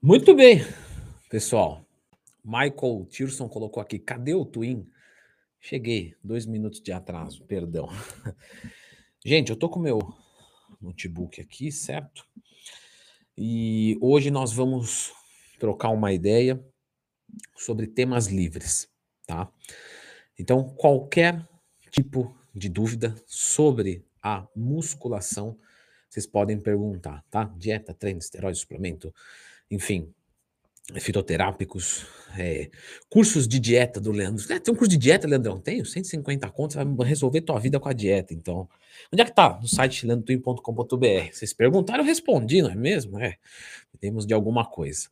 Muito bem, pessoal. Michael Tirson colocou aqui, cadê o Twin? Cheguei, dois minutos de atraso, perdão. Gente, eu tô com meu notebook aqui, certo? E hoje nós vamos trocar uma ideia sobre temas livres, tá? Então, qualquer tipo de dúvida sobre a musculação, vocês podem perguntar, tá? Dieta, treino, esteroide, suplemento, enfim, fitoterápicos, é, cursos de dieta do Leandro. É, tem um curso de dieta, Leandrão? Tenho, 150 contas, vai resolver tua vida com a dieta, então. Onde é que tá? No site leandrotwin.com.br. Vocês perguntaram, eu respondi, não é mesmo? É, temos de alguma coisa.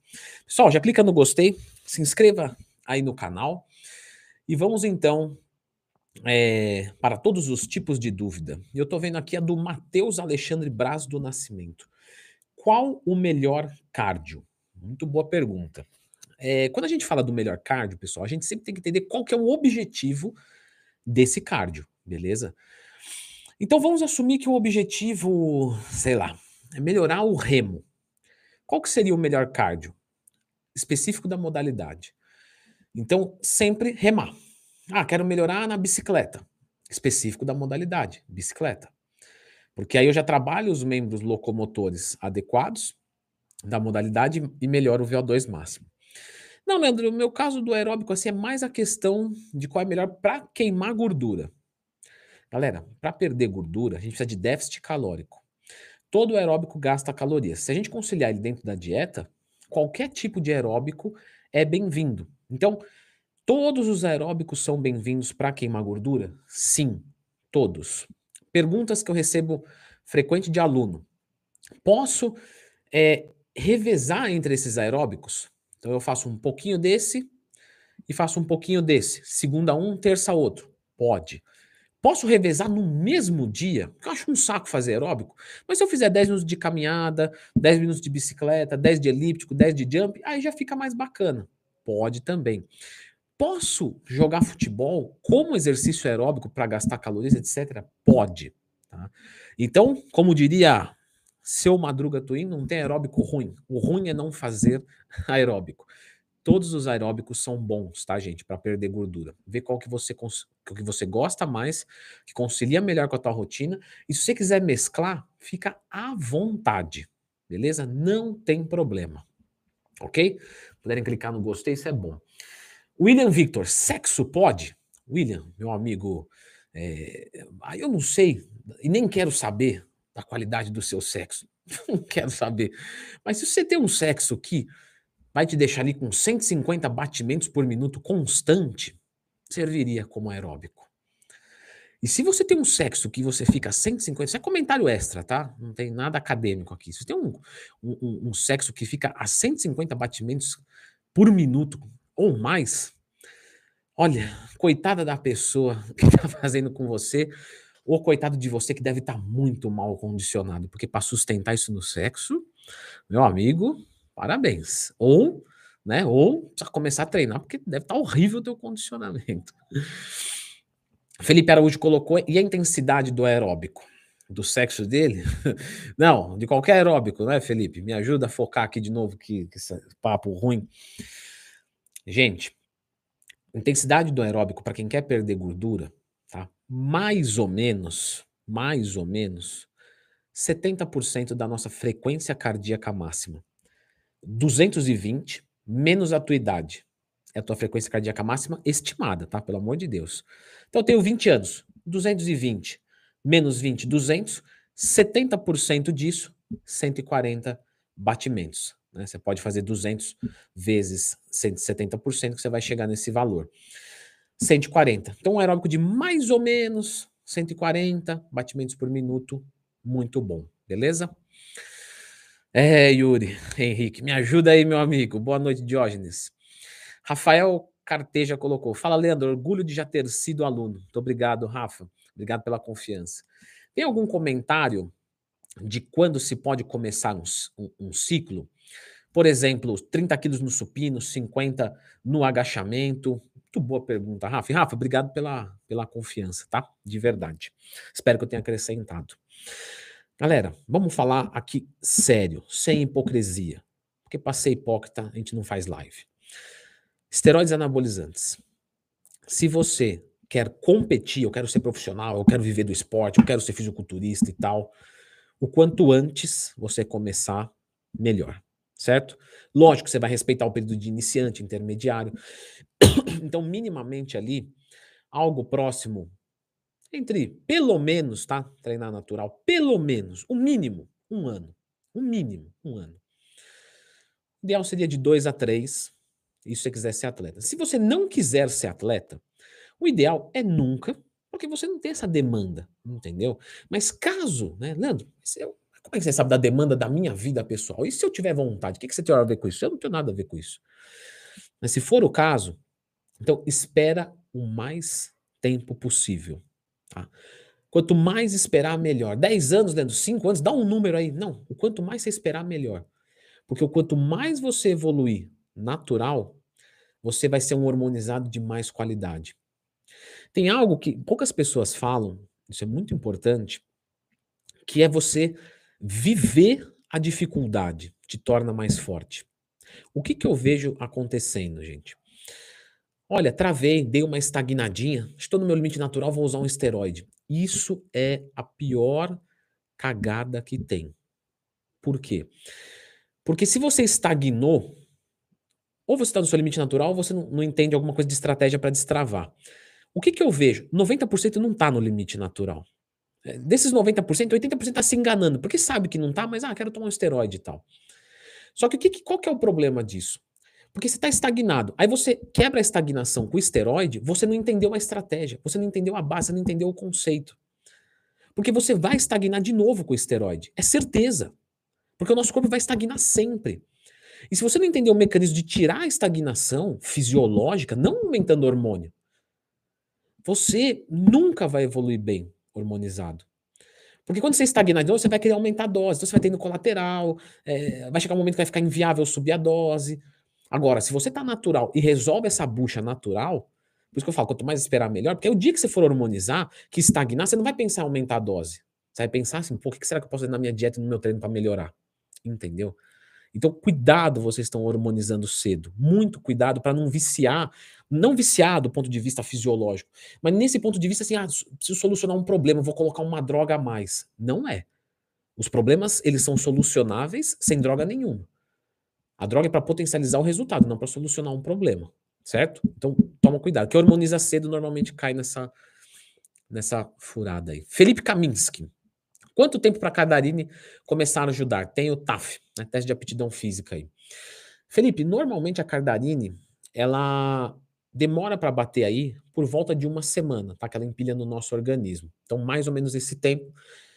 Pessoal, já clica no gostei, se inscreva aí no canal e vamos então é, para todos os tipos de dúvida. Eu estou vendo aqui a do Matheus Alexandre Braz do Nascimento. Qual o melhor cardio? Muito boa pergunta. É, quando a gente fala do melhor cardio, pessoal, a gente sempre tem que entender qual que é o objetivo desse cardio, beleza? Então vamos assumir que o objetivo, sei lá, é melhorar o remo. Qual que seria o melhor cardio? Específico da modalidade. Então, sempre remar. Ah, quero melhorar na bicicleta. Específico da modalidade, bicicleta. Porque aí eu já trabalho os membros locomotores adequados da modalidade e melhoro o VO2 máximo. Não, Leandro, o meu caso do aeróbico assim, é mais a questão de qual é melhor para queimar gordura. Galera, para perder gordura, a gente precisa de déficit calórico. Todo aeróbico gasta calorias. Se a gente conciliar ele dentro da dieta, qualquer tipo de aeróbico é bem-vindo. Então, todos os aeróbicos são bem-vindos para queimar gordura? Sim, todos. Perguntas que eu recebo frequente de aluno. Posso é, revezar entre esses aeróbicos? Então eu faço um pouquinho desse e faço um pouquinho desse. Segunda um, terça outro. Pode. Posso revezar no mesmo dia? Porque eu acho um saco fazer aeróbico. Mas se eu fizer 10 minutos de caminhada, 10 minutos de bicicleta, 10 de elíptico, 10 de jump, aí já fica mais bacana. Pode também. Posso jogar futebol como exercício aeróbico para gastar calorias, etc? Pode. Tá? Então, como diria seu Madruga Twin, não tem aeróbico ruim. O ruim é não fazer aeróbico. Todos os aeróbicos são bons, tá, gente? Para perder gordura. Vê qual que você, que você gosta mais, que concilia melhor com a tua rotina. E se você quiser mesclar, fica à vontade. Beleza? Não tem problema. Ok? Puderem clicar no gostei, isso é bom. William Victor, sexo pode? William, meu amigo, é, eu não sei e nem quero saber da qualidade do seu sexo. Não quero saber. Mas se você tem um sexo que vai te deixar ali com 150 batimentos por minuto constante, serviria como aeróbico. E se você tem um sexo que você fica 150, isso é comentário extra, tá? Não tem nada acadêmico aqui. Se você tem um, um, um sexo que fica a 150 batimentos por minuto ou mais, olha, coitada da pessoa que está fazendo com você, ou coitado de você que deve estar tá muito mal condicionado, porque para sustentar isso no sexo, meu amigo, parabéns. Ou, né, ou precisa começar a treinar, porque deve estar tá horrível o teu condicionamento. Felipe Araújo colocou, e a intensidade do aeróbico? Do sexo dele? Não, de qualquer aeróbico, né, Felipe? Me ajuda a focar aqui de novo, que, que esse papo ruim. Gente, intensidade do aeróbico, para quem quer perder gordura, tá? Mais ou menos, mais ou menos, 70% da nossa frequência cardíaca máxima. 220 menos a tua idade. É a tua frequência cardíaca máxima estimada, tá? Pelo amor de Deus. Então eu tenho 20 anos, 220 menos 20, 200, 70% disso, 140 batimentos. Né? Você pode fazer 200 vezes 170%, que você vai chegar nesse valor. 140. Então, um aeróbico de mais ou menos 140 batimentos por minuto, muito bom, beleza? É, Yuri, Henrique, me ajuda aí, meu amigo. Boa noite, Diógenes. Rafael Carteja colocou: Fala, Leandro, orgulho de já ter sido aluno. Muito obrigado, Rafa. Obrigado pela confiança. Tem algum comentário de quando se pode começar um, um, um ciclo? Por exemplo, 30 quilos no supino, 50 no agachamento. Muito boa pergunta, Rafa. Rafa, obrigado pela, pela confiança, tá? De verdade. Espero que eu tenha acrescentado. Galera, vamos falar aqui sério, sem hipocrisia. porque para ser hipócrita a gente não faz live. Esteroides anabolizantes. Se você quer competir, eu quero ser profissional, eu quero viver do esporte, eu quero ser fisiculturista e tal, o quanto antes você começar, melhor, certo? Lógico você vai respeitar o período de iniciante, intermediário. Então, minimamente ali, algo próximo entre, pelo menos, tá? Treinar natural, pelo menos, o mínimo, um ano. O mínimo, um ano. O ideal seria de dois a três, isso se você quiser ser atleta. Se você não quiser ser atleta, o ideal é nunca, porque você não tem essa demanda, entendeu? Mas caso, né, Leandro, eu, como é que você sabe da demanda da minha vida pessoal? E se eu tiver vontade, o que, que você tem a ver com isso? Eu não tenho nada a ver com isso. Mas se for o caso, então espera o mais tempo possível. Tá? Quanto mais esperar, melhor. 10 anos, Leandro, 5 anos, dá um número aí. Não, o quanto mais você esperar, melhor. Porque o quanto mais você evoluir natural, você vai ser um hormonizado de mais qualidade. Tem algo que poucas pessoas falam, isso é muito importante, que é você viver a dificuldade, te torna mais forte. O que, que eu vejo acontecendo, gente? Olha, travei, dei uma estagnadinha, estou no meu limite natural, vou usar um esteroide. Isso é a pior cagada que tem. Por quê? Porque se você estagnou, ou você está no seu limite natural, ou você não, não entende alguma coisa de estratégia para destravar. O que, que eu vejo? 90% não está no limite natural. Desses 90%, 80% está se enganando, porque sabe que não está, mas ah, quero tomar um esteroide e tal. Só que, que qual que é o problema disso? Porque você está estagnado. Aí você quebra a estagnação com o esteroide, você não entendeu a estratégia, você não entendeu a base, você não entendeu o conceito. Porque você vai estagnar de novo com o esteroide. É certeza. Porque o nosso corpo vai estagnar sempre. E se você não entender o mecanismo de tirar a estagnação fisiológica, não aumentando hormônio, você nunca vai evoluir bem hormonizado. Porque quando você estagna de novo, você vai querer aumentar a dose, então você vai tendo colateral, é, vai chegar um momento que vai ficar inviável subir a dose. Agora, se você tá natural e resolve essa bucha natural, por isso que eu falo, quanto mais esperar, melhor, porque o dia que você for hormonizar, que estagnar, você não vai pensar em aumentar a dose. Você vai pensar assim, pô, o que será que eu posso fazer na minha dieta e no meu treino para melhorar? Entendeu? Então, cuidado, vocês estão hormonizando cedo. Muito cuidado para não viciar, não viciar do ponto de vista fisiológico, mas nesse ponto de vista, assim, ah, preciso solucionar um problema, vou colocar uma droga a mais. Não é. Os problemas, eles são solucionáveis sem droga nenhuma. A droga é para potencializar o resultado, não para solucionar um problema, certo? Então, toma cuidado. Que hormoniza cedo normalmente cai nessa, nessa furada aí. Felipe Kaminski. Quanto tempo para a Cardarine começar a ajudar? Tem o TAF, né, teste de aptidão física aí. Felipe, normalmente a Cardarine, ela demora para bater aí por volta de uma semana, tá? Que ela empilha no nosso organismo. Então, mais ou menos esse tempo,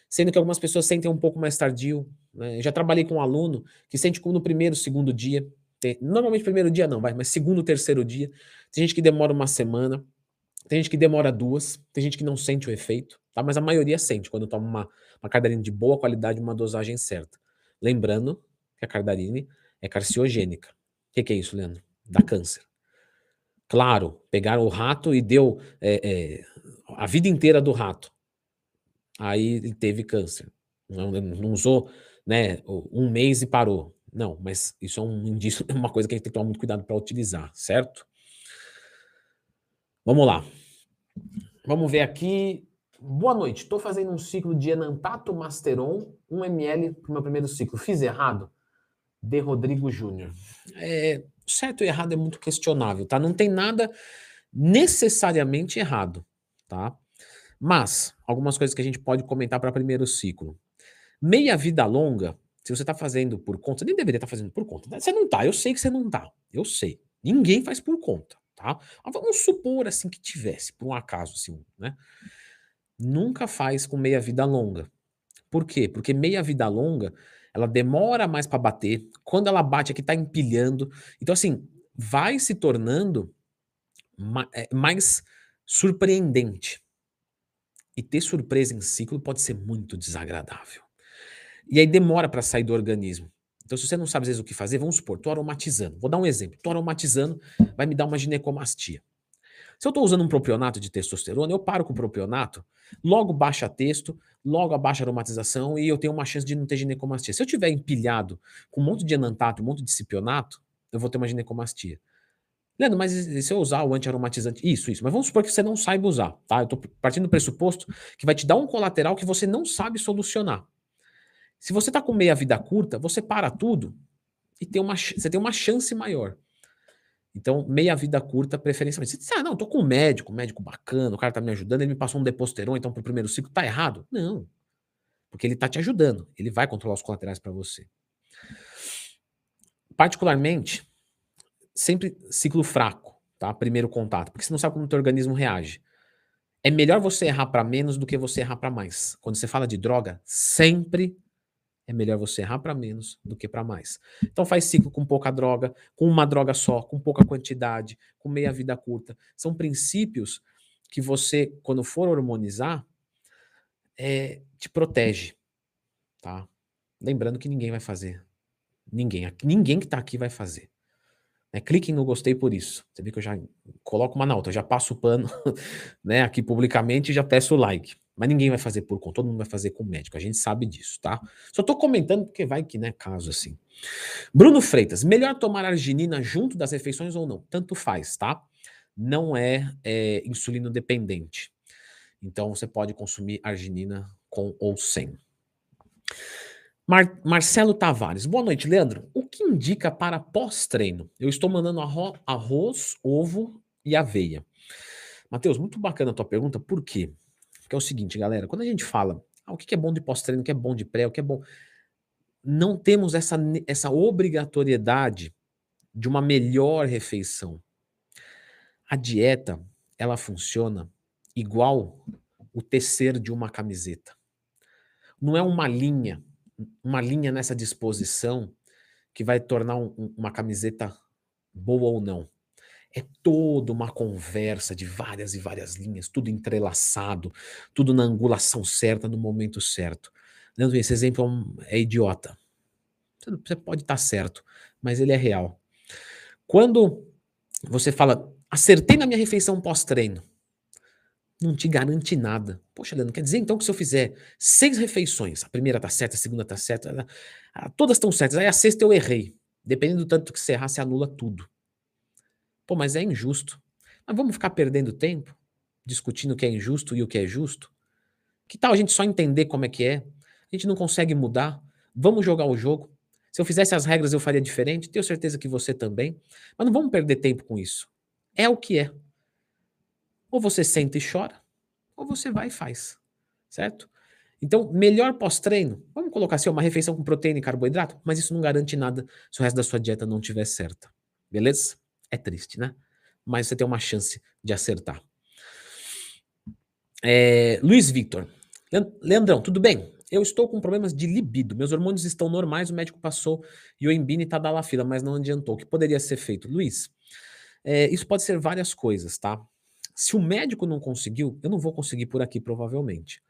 sendo que algumas pessoas sentem um pouco mais tardio. Né? Já trabalhei com um aluno que sente como no primeiro, segundo dia. Tem, normalmente primeiro dia não, vai, mas segundo, terceiro dia. Tem gente que demora uma semana, tem gente que demora duas, tem gente que não sente o efeito, tá? Mas a maioria sente quando toma uma uma cardarine de boa qualidade, uma dosagem certa. Lembrando que a cardarine é carciogênica. O que, que, é isso, Leandro? Dá câncer. Claro, pegaram o rato e deu é, é, a vida inteira do rato. Aí ele teve câncer. Não, não usou né, um mês e parou. Não, mas isso é um indício, é uma coisa que a gente tem que tomar muito cuidado para utilizar, certo? Vamos lá. Vamos ver aqui. Boa noite, estou fazendo um ciclo de enantato masteron, 1 ml para o meu primeiro ciclo. Fiz errado? De Rodrigo Júnior. É, certo e errado é muito questionável, tá? Não tem nada necessariamente errado, tá? Mas, algumas coisas que a gente pode comentar para primeiro ciclo. Meia vida longa, se você está fazendo por conta, nem deveria estar tá fazendo por conta. Né? Você não tá, eu sei que você não tá. Eu sei. Ninguém faz por conta, tá? Mas vamos supor assim que tivesse, por um acaso, assim, né? Nunca faz com meia vida longa. Por quê? Porque meia vida longa, ela demora mais para bater. Quando ela bate aqui, tá empilhando. Então, assim, vai se tornando é, mais surpreendente. E ter surpresa em ciclo pode ser muito desagradável. E aí demora para sair do organismo. Então, se você não sabe às vezes o que fazer, vamos supor, tô aromatizando. Vou dar um exemplo. Tô aromatizando, vai me dar uma ginecomastia. Se eu estou usando um propionato de testosterona, eu paro com o propionato, logo baixa texto, logo abaixa aromatização e eu tenho uma chance de não ter ginecomastia. Se eu tiver empilhado com um monte de enantato, um monte de cipionato, eu vou ter uma ginecomastia. Leandro, mas se eu usar o antiaromatizante, isso, isso. Mas vamos supor que você não saiba usar, tá? Eu estou partindo do pressuposto que vai te dar um colateral que você não sabe solucionar. Se você está com meia vida curta, você para tudo e tem uma, você tem uma chance maior. Então, meia vida curta, preferencialmente. Você diz, ah, não, tô com um médico, um médico bacana, o cara tá me ajudando, ele me passou um deposteron, então pro primeiro ciclo tá errado? Não. Porque ele tá te ajudando, ele vai controlar os colaterais para você. Particularmente, sempre ciclo fraco, tá? Primeiro contato, porque você não sabe como o teu organismo reage. É melhor você errar para menos do que você errar para mais. Quando você fala de droga, sempre é melhor você errar para menos do que para mais. Então faz ciclo com pouca droga, com uma droga só, com pouca quantidade, com meia vida curta. São princípios que você, quando for hormonizar, é, te protege, tá? Lembrando que ninguém vai fazer. Ninguém. Ninguém que está aqui vai fazer. É, cliquem no gostei por isso. Você vê que eu já coloco uma na outra, eu já passo o pano né, aqui publicamente e já peço o like. Mas ninguém vai fazer por conta, todo mundo vai fazer com o médico, a gente sabe disso, tá? Só tô comentando porque vai que, né, caso assim. Bruno Freitas, melhor tomar arginina junto das refeições ou não? Tanto faz, tá? Não é, é insulino dependente. Então você pode consumir arginina com ou sem. Mar Marcelo Tavares, boa noite, Leandro. O que indica para pós-treino? Eu estou mandando arro arroz, ovo e aveia. Matheus, muito bacana a tua pergunta, por quê? Que é o seguinte, galera, quando a gente fala ah, o que é bom de pós-treino, o que é bom de pré, o que é bom. Não temos essa, essa obrigatoriedade de uma melhor refeição. A dieta, ela funciona igual o tecer de uma camiseta. Não é uma linha, uma linha nessa disposição que vai tornar um, uma camiseta boa ou não. É toda uma conversa de várias e várias linhas, tudo entrelaçado, tudo na angulação certa, no momento certo. Leandro, esse exemplo é, um, é idiota. Você pode estar certo, mas ele é real. Quando você fala, acertei na minha refeição pós-treino, não te garante nada. Poxa, Leandro, quer dizer então que se eu fizer seis refeições, a primeira está certa, a segunda está certa, todas estão certas, aí a sexta eu errei. Dependendo do tanto que você errar, você anula tudo. Pô, mas é injusto. Mas vamos ficar perdendo tempo discutindo o que é injusto e o que é justo? Que tal a gente só entender como é que é? A gente não consegue mudar. Vamos jogar o jogo. Se eu fizesse as regras, eu faria diferente. Tenho certeza que você também. Mas não vamos perder tempo com isso. É o que é. Ou você senta e chora, ou você vai e faz. Certo? Então, melhor pós-treino, vamos colocar assim, uma refeição com proteína e carboidrato, mas isso não garante nada se o resto da sua dieta não estiver certa. Beleza? É triste, né? Mas você tem uma chance de acertar. É, Luiz Victor. Leandrão, tudo bem? Eu estou com problemas de libido. Meus hormônios estão normais, o médico passou e o Embine está da fila, mas não adiantou. O que poderia ser feito? Luiz, é, isso pode ser várias coisas, tá? Se o médico não conseguiu, eu não vou conseguir por aqui, provavelmente.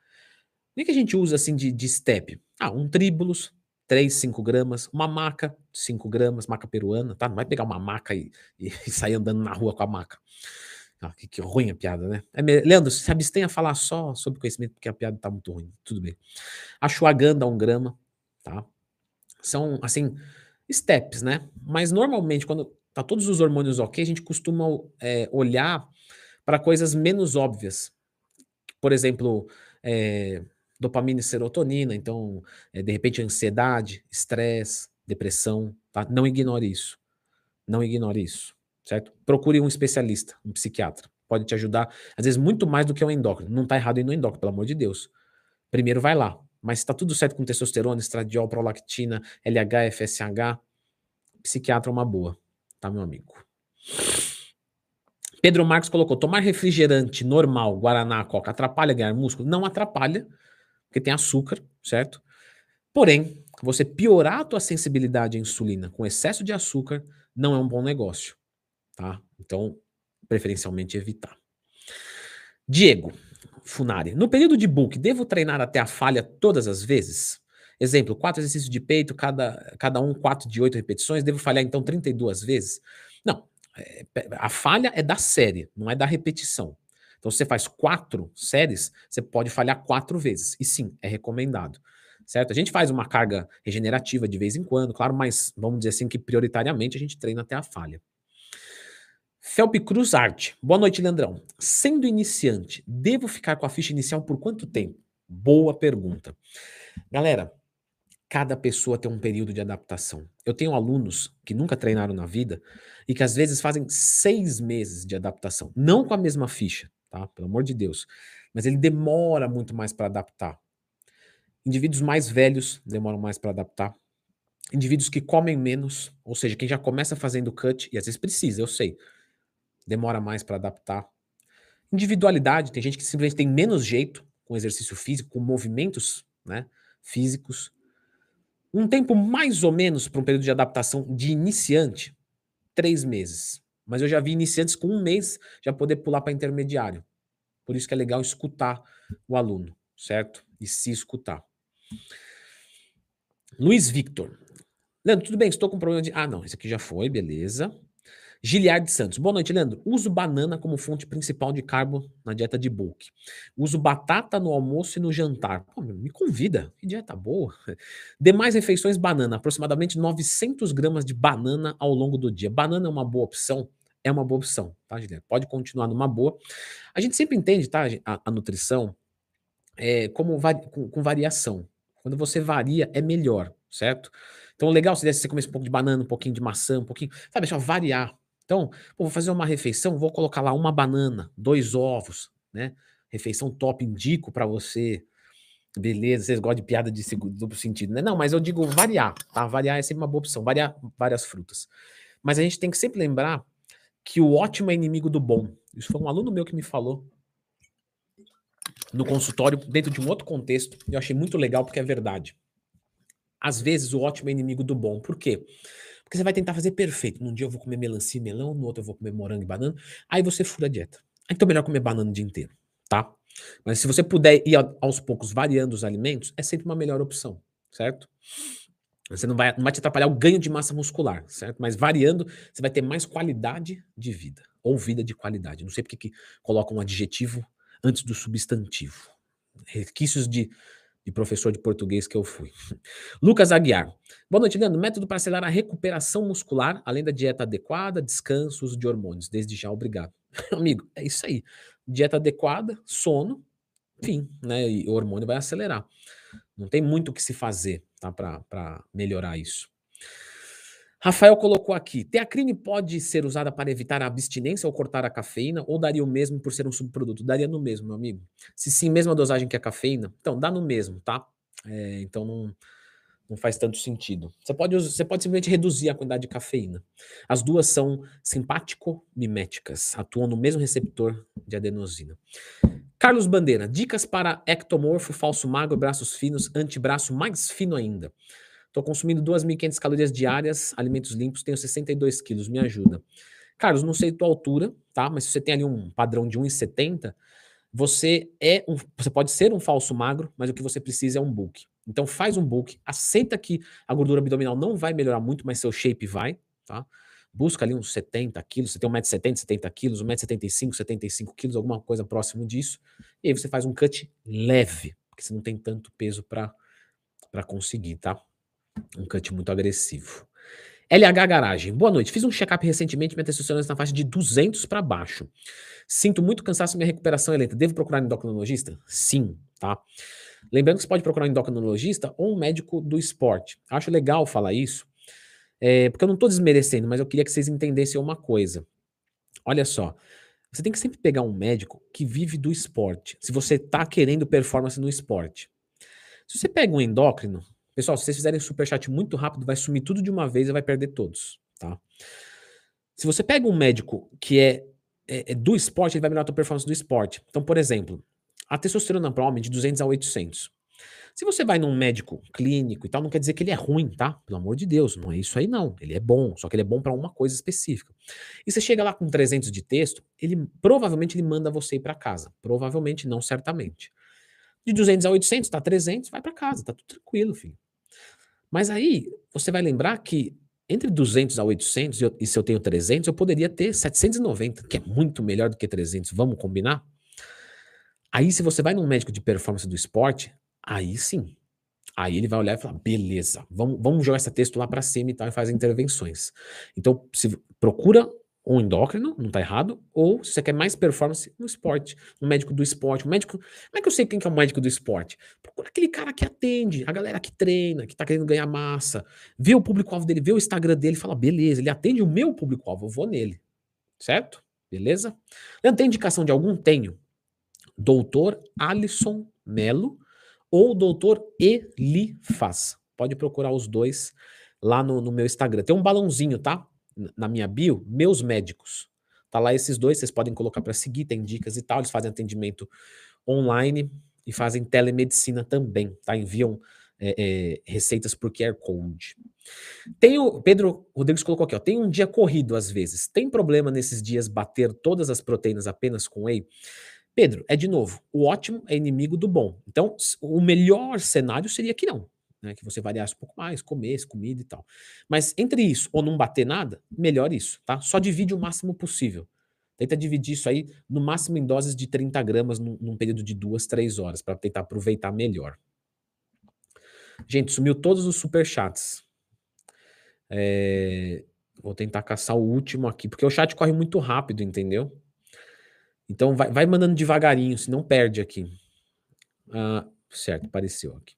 O que a gente usa assim de, de step? Ah, um tríbulos, 3, 5 gramas, uma maca, 5 gramas, maca peruana, tá? Não vai pegar uma maca e, e, e sair andando na rua com a maca. Ah, que, que, ruim a piada, né? É, Leandro, se abstenha a falar só sobre conhecimento, porque a piada tá muito ruim. Tudo bem. Ashwagandha, 1 um grama, tá? São, assim, steps, né? Mas normalmente, quando tá todos os hormônios ok, a gente costuma é, olhar para coisas menos óbvias. Por exemplo, é, dopamina e serotonina, então, é, de repente, ansiedade, estresse, depressão, tá? Não ignore isso. Não ignore isso, certo? Procure um especialista, um psiquiatra. Pode te ajudar, às vezes, muito mais do que um endócrino. Não está errado ir no endócrino, pelo amor de Deus. Primeiro vai lá. Mas está tudo certo com testosterona, estradiol, prolactina, LH, FSH, psiquiatra é uma boa, tá, meu amigo? Pedro Marcos colocou: tomar refrigerante normal, Guaraná, Coca, atrapalha ganhar músculo? Não atrapalha, porque tem açúcar, certo? Porém, você piorar a tua sensibilidade à insulina com excesso de açúcar não é um bom negócio, tá? Então, preferencialmente evitar. Diego Funari, no período de book, devo treinar até a falha todas as vezes? Exemplo, quatro exercícios de peito, cada, cada um quatro de oito repetições, devo falhar então 32 vezes? Não, É, a falha é da série, não é da repetição. Então, se você faz quatro séries, você pode falhar quatro vezes. E sim, é recomendado. Certo? A gente faz uma carga regenerativa de vez em quando, claro, mas vamos dizer assim que prioritariamente a gente treina até a falha. Felpe Cruz Arte. Boa noite, Leandrão. Sendo iniciante, devo ficar com a ficha inicial por quanto tempo? Boa pergunta. Galera, cada pessoa tem um período de adaptação. Eu tenho alunos que nunca treinaram na vida e que às vezes fazem seis meses de adaptação. Não com a mesma ficha, tá? Pelo amor de Deus. Mas ele demora muito mais para adaptar. Indivíduos mais velhos demoram mais para adaptar. Indivíduos que comem menos, ou seja, quem já começa fazendo cut, e às vezes precisa, eu sei, demora mais para adaptar. Individualidade, tem gente que simplesmente tem menos jeito com exercício físico, com movimentos né, físicos. Um tempo mais ou menos para um período de adaptação de iniciante, três meses. Mas eu já vi iniciantes com um mês já poder pular para intermediário. Por isso que é legal escutar o aluno, certo? E se escutar. Luiz Victor. Leandro, tudo bem? Estou com problema de. Ah, não, esse aqui já foi, beleza. Giliard Santos. Boa noite, Leandro. Uso banana como fonte principal de carbo na dieta de bulk. Uso batata no almoço e no jantar. Pô, me convida. Que dieta boa. Demais refeições, banana. Aproximadamente 900 gramas de banana ao longo do dia. Banana é uma boa opção? É uma boa opção, tá, Giliard? Pode continuar numa boa. A gente sempre entende, tá, a, a nutrição é, como com, com variação. Quando você varia, é melhor, certo? Então, legal se você comer um pouco de banana, um pouquinho de maçã, um pouquinho. Sabe, só variar. Então, pô, vou fazer uma refeição, vou colocar lá uma banana, dois ovos, né? Refeição top, indico para você. Beleza, vocês gostam de piada de duplo sentido, né? Não, mas eu digo variar, tá? Variar é sempre uma boa opção, variar várias frutas. Mas a gente tem que sempre lembrar que o ótimo é inimigo do bom. Isso foi um aluno meu que me falou no consultório, dentro de um outro contexto, e eu achei muito legal porque é verdade. Às vezes o ótimo é inimigo do bom. Por quê? Porque você vai tentar fazer perfeito. Num dia eu vou comer melancia e melão, no outro eu vou comer morango e banana. Aí você fura a dieta. Então é melhor comer banana o dia inteiro, tá? Mas se você puder ir aos poucos variando os alimentos, é sempre uma melhor opção, certo? Você não vai, não vai te atrapalhar o ganho de massa muscular, certo? Mas variando, você vai ter mais qualidade de vida. Ou vida de qualidade. Não sei porque que colocam um adjetivo antes do substantivo. Requisitos de de professor de português que eu fui. Lucas Aguiar. Boa noite, Leandro. Método para acelerar a recuperação muscular, além da dieta adequada, descanso, uso de hormônios. Desde já, obrigado. Amigo, é isso aí. Dieta adequada, sono, fim, né? E o hormônio vai acelerar. Não tem muito o que se fazer tá, para melhorar isso. Rafael colocou aqui: teacrine pode ser usada para evitar a abstinência ou cortar a cafeína, ou daria o mesmo por ser um subproduto? Daria no mesmo, meu amigo. Se sim, mesma dosagem que a cafeína, então dá no mesmo, tá? É, então não, não faz tanto sentido. Você pode, você pode simplesmente reduzir a quantidade de cafeína. As duas são simpático-miméticas, atuam no mesmo receptor de adenosina. Carlos Bandeira, dicas para ectomorfo, falso magro, braços finos, antebraço mais fino ainda. Estou consumindo 2.500 calorias diárias, alimentos limpos, tenho 62 quilos, me ajuda. Carlos, não sei tua altura, tá? Mas se você tem ali um padrão de 1,70, você é um, você pode ser um falso magro, mas o que você precisa é um bulk. Então faz um bulk, aceita que a gordura abdominal não vai melhorar muito, mas seu shape vai, tá? Busca ali uns 70 quilos, você tem 1,70m, 70 quilos, 1,75m, 75 quilos, alguma coisa próximo disso. E aí você faz um cut leve, porque você não tem tanto peso para conseguir, tá? Um cut muito agressivo. LH Garagem. Boa noite. Fiz um check-up recentemente, minha testosterona está na faixa de 200 para baixo. Sinto muito cansaço minha recuperação é lenta. Devo procurar um endocrinologista? Sim, tá? Lembrando que você pode procurar um endocrinologista ou um médico do esporte. Acho legal falar isso, é, porque eu não estou desmerecendo, mas eu queria que vocês entendessem uma coisa. Olha só, você tem que sempre pegar um médico que vive do esporte, se você está querendo performance no esporte. Se você pega um endócrino, Pessoal, se vocês fizerem superchat muito rápido, vai sumir tudo de uma vez e vai perder todos, tá? Se você pega um médico que é, é, é do esporte, ele vai melhorar a tua performance do esporte. Então, por exemplo, a testosterona para homem de 200 a 800. Se você vai num médico clínico e tal, não quer dizer que ele é ruim, tá? Pelo amor de Deus, não é isso aí não. Ele é bom, só que ele é bom para uma coisa específica. E você chega lá com 300 de texto, ele provavelmente ele manda você ir para casa. Provavelmente não, certamente. De 200 a 800, tá 300, vai para casa, tá tudo tranquilo, filho. Mas aí você vai lembrar que entre 200 a 800, e se eu tenho 300, eu poderia ter 790, que é muito melhor do que 300. Vamos combinar? Aí, se você vai num médico de performance do esporte, aí sim. Aí ele vai olhar e falar: beleza, vamos, vamos jogar esse texto lá para cima e tal, e faz intervenções. Então, se procura um endócrino, não está errado, ou se você quer mais performance no esporte, um médico do esporte, um médico, como é que eu sei quem que é o médico do esporte? Procura aquele cara que atende, a galera que treina, que está querendo ganhar massa, vê o público-alvo dele, vê o Instagram dele, fala, beleza, ele atende o meu público-alvo, eu vou nele, certo? Beleza? Não tem indicação de algum? Tenho. Doutor Alisson Melo ou doutor Elifaz. Pode procurar os dois lá no, no meu Instagram. Tem um balãozinho, tá? na minha bio, meus médicos. Tá lá esses dois, vocês podem colocar para seguir, tem dicas e tal. Eles fazem atendimento online e fazem telemedicina também, tá? Enviam é, é, receitas por QR Code. Tem o Pedro Rodrigues colocou aqui, ó, tem um dia corrido às vezes. Tem problema nesses dias bater todas as proteínas apenas com whey? Pedro, é de novo, o ótimo é inimigo do bom. Então, o melhor cenário seria que não né, que você variasse um pouco mais, comesse comida e tal. Mas entre isso ou não bater nada, melhor isso, tá? Só divide o máximo possível. Tenta dividir isso aí no máximo em doses de 30 gramas num, num período de duas, três horas, para tentar aproveitar melhor. Gente, sumiu todos os superchats. É, vou tentar caçar o último aqui, porque o chat corre muito rápido, entendeu? Então vai, vai mandando devagarinho, senão perde aqui. Ah, certo, apareceu aqui.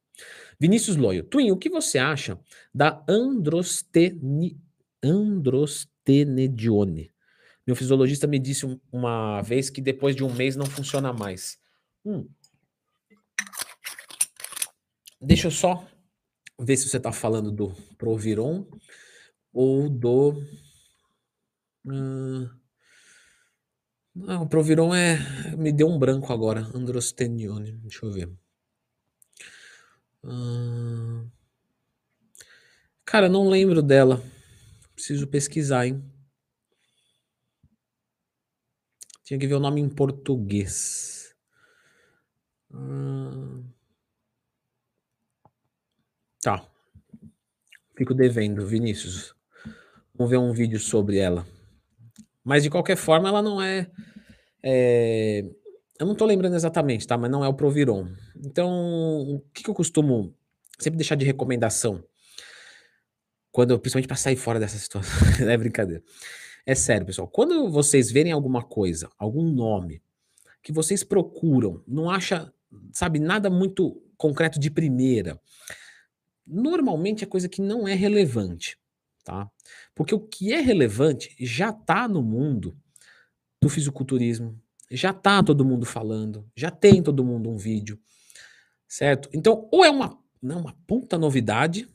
Vinícius Loyo. Twin, o que você acha da androsteni, androstenedione? Meu fisiologista me disse uma vez que depois de um mês não funciona mais. Hum. Deixa eu só ver se você está falando do Proviron ou do. Uh, não, o Proviron é. Me deu um branco agora. Androstenione. Deixa eu ver. Cara, não lembro dela. Preciso pesquisar, hein? Tinha que ver o nome em português. Tá. Fico devendo, Vinícius. Vamos ver um vídeo sobre ela. Mas de qualquer forma, ela não é, é eu não tô lembrando exatamente, tá? Mas não é o Proviron. Então, o que, que eu costumo sempre deixar de recomendação? Quando, principalmente para sair fora dessa situação. é brincadeira. É sério, pessoal. Quando vocês verem alguma coisa, algum nome, que vocês procuram, não acha, sabe, nada muito concreto de primeira, normalmente é coisa que não é relevante, tá? Porque o que é relevante já está no mundo do fisiculturismo, já tá todo mundo falando, já tem todo mundo um vídeo, certo? Então, ou é uma, não, uma puta novidade,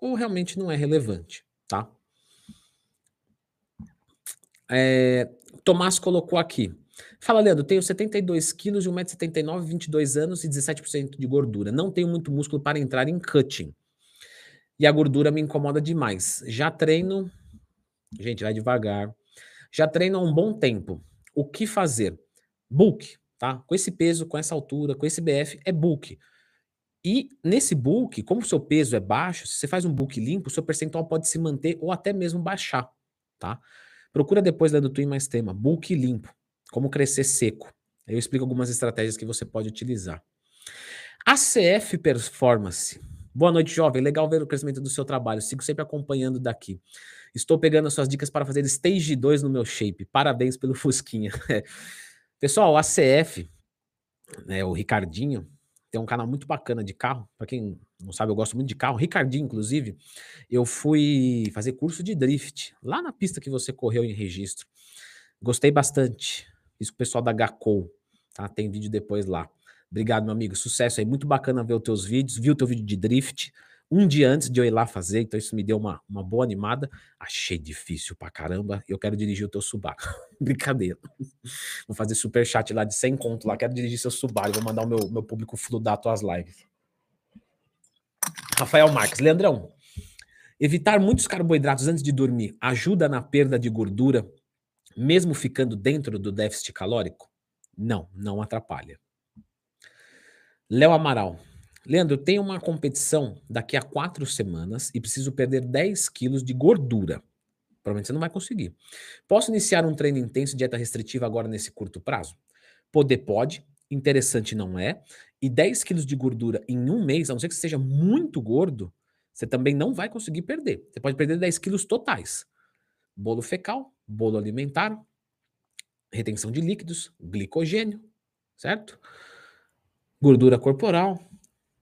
ou realmente não é relevante, tá? É, Tomás colocou aqui. Fala, Leandro, tenho 72 quilos e 1,79m, 22 anos e 17% de gordura. Não tenho muito músculo para entrar em cutting. E a gordura me incomoda demais. Já treino. Gente, vai devagar. Já treino há um bom tempo. O que fazer? Bulk, tá? Com esse peso, com essa altura, com esse BF, é bulk. E nesse bulk, como o seu peso é baixo, se você faz um bulk limpo, o seu percentual pode se manter ou até mesmo baixar, tá? Procura depois da do Twin mais tema, bulk limpo, como crescer seco. Eu explico algumas estratégias que você pode utilizar. ACF Performance. Boa noite, jovem. Legal ver o crescimento do seu trabalho. Sigo sempre acompanhando daqui. Estou pegando as suas dicas para fazer stage 2 no meu shape. Parabéns pelo Fusquinha. Pessoal, o ACF, né, o Ricardinho, tem um canal muito bacana de carro. Para quem não sabe, eu gosto muito de carro. Ricardinho, inclusive, eu fui fazer curso de drift lá na pista que você correu em registro. Gostei bastante. Isso com o pessoal da Gacou. Tá? Tem vídeo depois lá. Obrigado, meu amigo. Sucesso aí. Muito bacana ver os teus vídeos. Vi o teu vídeo de drift um dia antes de eu ir lá fazer, então isso me deu uma, uma boa animada. Achei difícil pra caramba. Eu quero dirigir o teu Subaru. Brincadeira. Vou fazer super chat lá de 100 conto lá. Quero dirigir seu Subaru. Vou mandar o meu, meu público fludar tuas lives. Rafael Marques. Leandrão, evitar muitos carboidratos antes de dormir ajuda na perda de gordura, mesmo ficando dentro do déficit calórico? Não, não atrapalha. Léo Amaral. Leandro, tenho uma competição daqui a quatro semanas e preciso perder 10 quilos de gordura. Provavelmente você não vai conseguir. Posso iniciar um treino intenso, dieta restritiva agora nesse curto prazo? Poder pode, interessante não é. E 10 quilos de gordura em um mês, a não ser que você seja muito gordo, você também não vai conseguir perder. Você pode perder 10 quilos totais. Bolo fecal, bolo alimentar, retenção de líquidos, glicogênio, certo? Gordura corporal,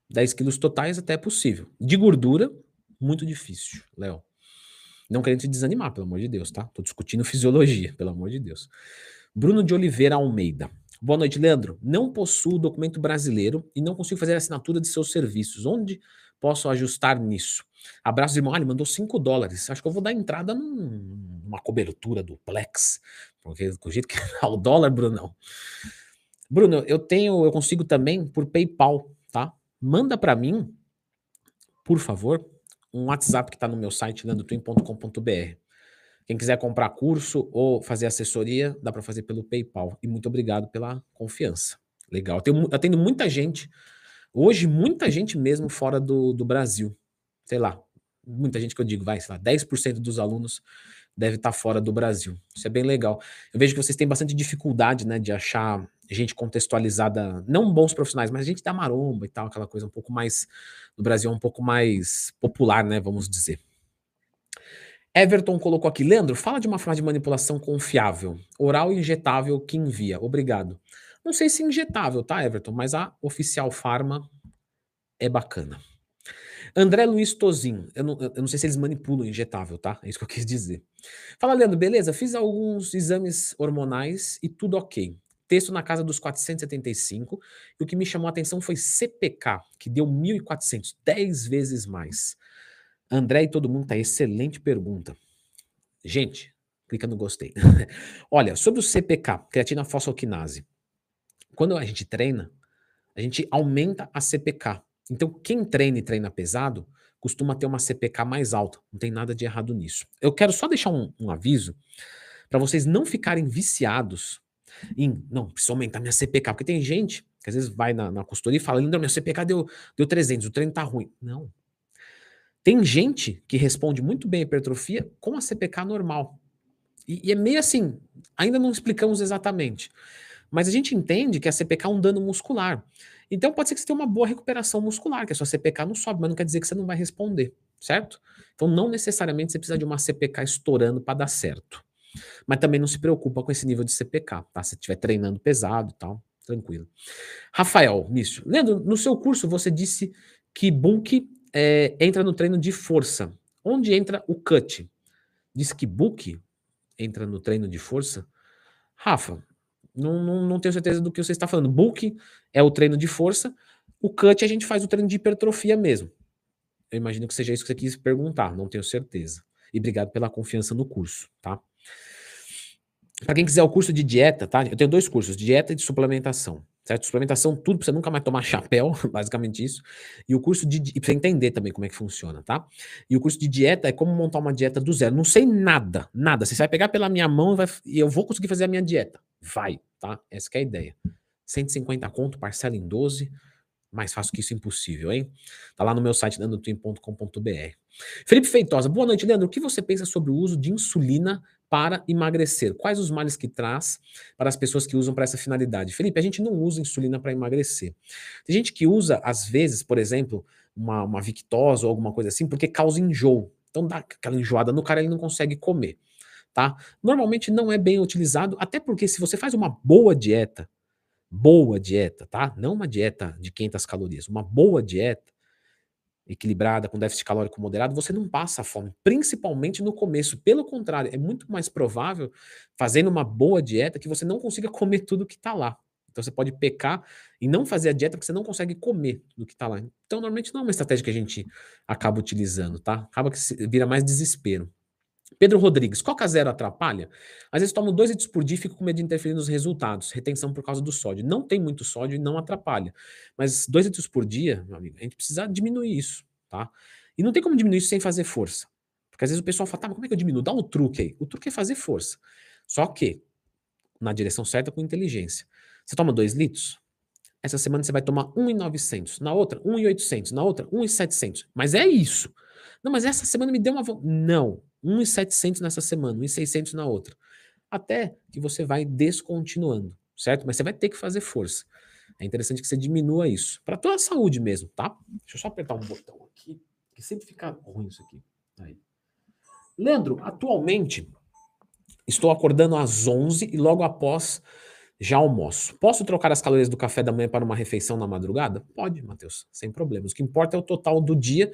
10 quilos totais até é possível. De gordura, muito difícil, Léo. Não querendo te desanimar, pelo amor de Deus, tá? Tô discutindo fisiologia, pelo amor de Deus. Bruno de Oliveira Almeida. Boa noite, Leandro. Não possuo documento brasileiro e não consigo fazer a assinatura de seus serviços. Onde posso ajustar nisso? Abraço, irmão. Ah, ele mandou 5 dólares. Acho que eu vou dar entrada num, numa cobertura do Plex. Porque do jeito que é o dólar, Bruno, não. Bruno, eu tenho, eu consigo também por PayPal, tá? Manda para mim, por favor, um WhatsApp que está no meu site, landotwin.com.br. Quem quiser comprar curso ou fazer assessoria, dá para fazer pelo PayPal. E muito obrigado pela confiança. Legal. Eu, tenho, atendo muita gente, hoje, muita gente mesmo fora do, do Brasil. Sei lá, muita gente que eu digo, vai, sei lá, 10% dos alunos deve estar tá fora do Brasil. Isso é bem legal. Eu vejo que vocês têm bastante dificuldade, né, de achar gente contextualizada, não bons profissionais, mas gente da maromba e tal, aquela coisa um pouco mais, no Brasil, um pouco mais popular, né, vamos dizer. Everton colocou aqui, Leandro, fala de uma forma de manipulação confiável, oral injetável que envia, obrigado. Não sei se injetável, tá, Everton, mas a Oficial Pharma é bacana. André Luiz Tozin, eu não, eu não sei se eles manipulam injetável, tá? É isso que eu quis dizer. Fala, Leandro, beleza? Fiz alguns exames hormonais e tudo ok. Texto na casa dos 475, e o que me chamou a atenção foi CPK, que deu 1.400, 10 vezes mais. André e todo mundo tá excelente pergunta. Gente, clica no gostei. Olha, sobre o CPK, creatina fosfoquinase. Quando a gente treina, a gente aumenta a CPK. Então, quem treina e treina pesado costuma ter uma CPK mais alta. Não tem nada de errado nisso. Eu quero só deixar um, um aviso para vocês não ficarem viciados em, não, preciso aumentar minha CPK. Porque tem gente que às vezes vai na, na consultoria e fala, minha CPK deu, deu 300, o treino tá ruim. Não. Tem gente que responde muito bem a hipertrofia com a CPK normal. E, e é meio assim, ainda não explicamos exatamente. Mas a gente entende que a CPK é um dano muscular. Então pode ser que você tenha uma boa recuperação muscular, que a sua CPK não sobe, mas não quer dizer que você não vai responder, certo? Então não necessariamente você precisa de uma CPK estourando para dar certo. Mas também não se preocupa com esse nível de CPK, tá? Se estiver treinando pesado e tal, tranquilo. Rafael, Mício, Leandro, no seu curso você disse que bulk é, entra no treino de força. Onde entra o cut? Diz que bulk entra no treino de força? Rafa, não, não, não tenho certeza do que você está falando. Bulk é o treino de força, o cut a gente faz o treino de hipertrofia mesmo. Eu imagino que seja isso que você quis perguntar, não tenho certeza. E obrigado pela confiança no curso, tá? Para quem quiser o curso de dieta, tá? Eu tenho dois cursos, dieta e de suplementação. Certo? Suplementação, tudo para você nunca mais tomar chapéu, basicamente isso. E o curso de. E para entender também como é que funciona, tá? E o curso de dieta é como montar uma dieta do zero. Não sei nada, nada. Você vai pegar pela minha mão e, vai, e eu vou conseguir fazer a minha dieta. Vai, tá? Essa é a ideia. 150 conto, parcela em 12. Mais fácil que isso, impossível, hein? Tá lá no meu site, dandotwin.com.br. Felipe Feitosa, boa noite, Leandro. O que você pensa sobre o uso de insulina para emagrecer? Quais os males que traz para as pessoas que usam para essa finalidade? Felipe, a gente não usa insulina para emagrecer. Tem gente que usa, às vezes, por exemplo, uma, uma victosa ou alguma coisa assim, porque causa enjoo. Então dá aquela enjoada no cara, ele não consegue comer. Tá? Normalmente não é bem utilizado, até porque se você faz uma boa dieta, boa dieta, tá? Não uma dieta de 500 calorias, uma boa dieta, equilibrada, com déficit calórico moderado, você não passa fome, principalmente no começo. Pelo contrário, é muito mais provável, fazendo uma boa dieta, que você não consiga comer tudo que está lá. Então você pode pecar e não fazer a dieta porque você não consegue comer tudo que está lá. Então, normalmente não é uma estratégia que a gente acaba utilizando, tá? Acaba que vira mais desespero. Pedro Rodrigues, Coca Zero atrapalha? Às vezes tomo 2 litros por dia e fico com medo de interferir nos resultados. Retenção por causa do sódio. Não tem muito sódio e não atrapalha. Mas 2 litros por dia, meu amigo, a gente precisa diminuir isso, tá? E não tem como diminuir isso sem fazer força. Porque às vezes o pessoal fala, tá, mas como é que eu diminuo? Dá um truque aí. O truque é fazer força. Só que, na direção certa, com inteligência. Você toma 2 litros? essa semana você vai tomar 1,900, na outra 1,800, na outra 1,700. Mas é isso. Não, mas essa semana me deu uma. Não, 1,700 nessa semana, 1,600 na outra. Até que você vai descontinuando, certo? Mas você vai ter que fazer força. É interessante que você diminua isso. Para tua saúde mesmo, tá? Deixa eu só apertar um botão aqui, que sempre fica ruim isso aqui. Aí. Leandro, atualmente estou acordando às 11 e logo após já almoço. Posso trocar as calorias do café da manhã para uma refeição na madrugada? Pode, Matheus, sem problemas. O que importa é o total do dia,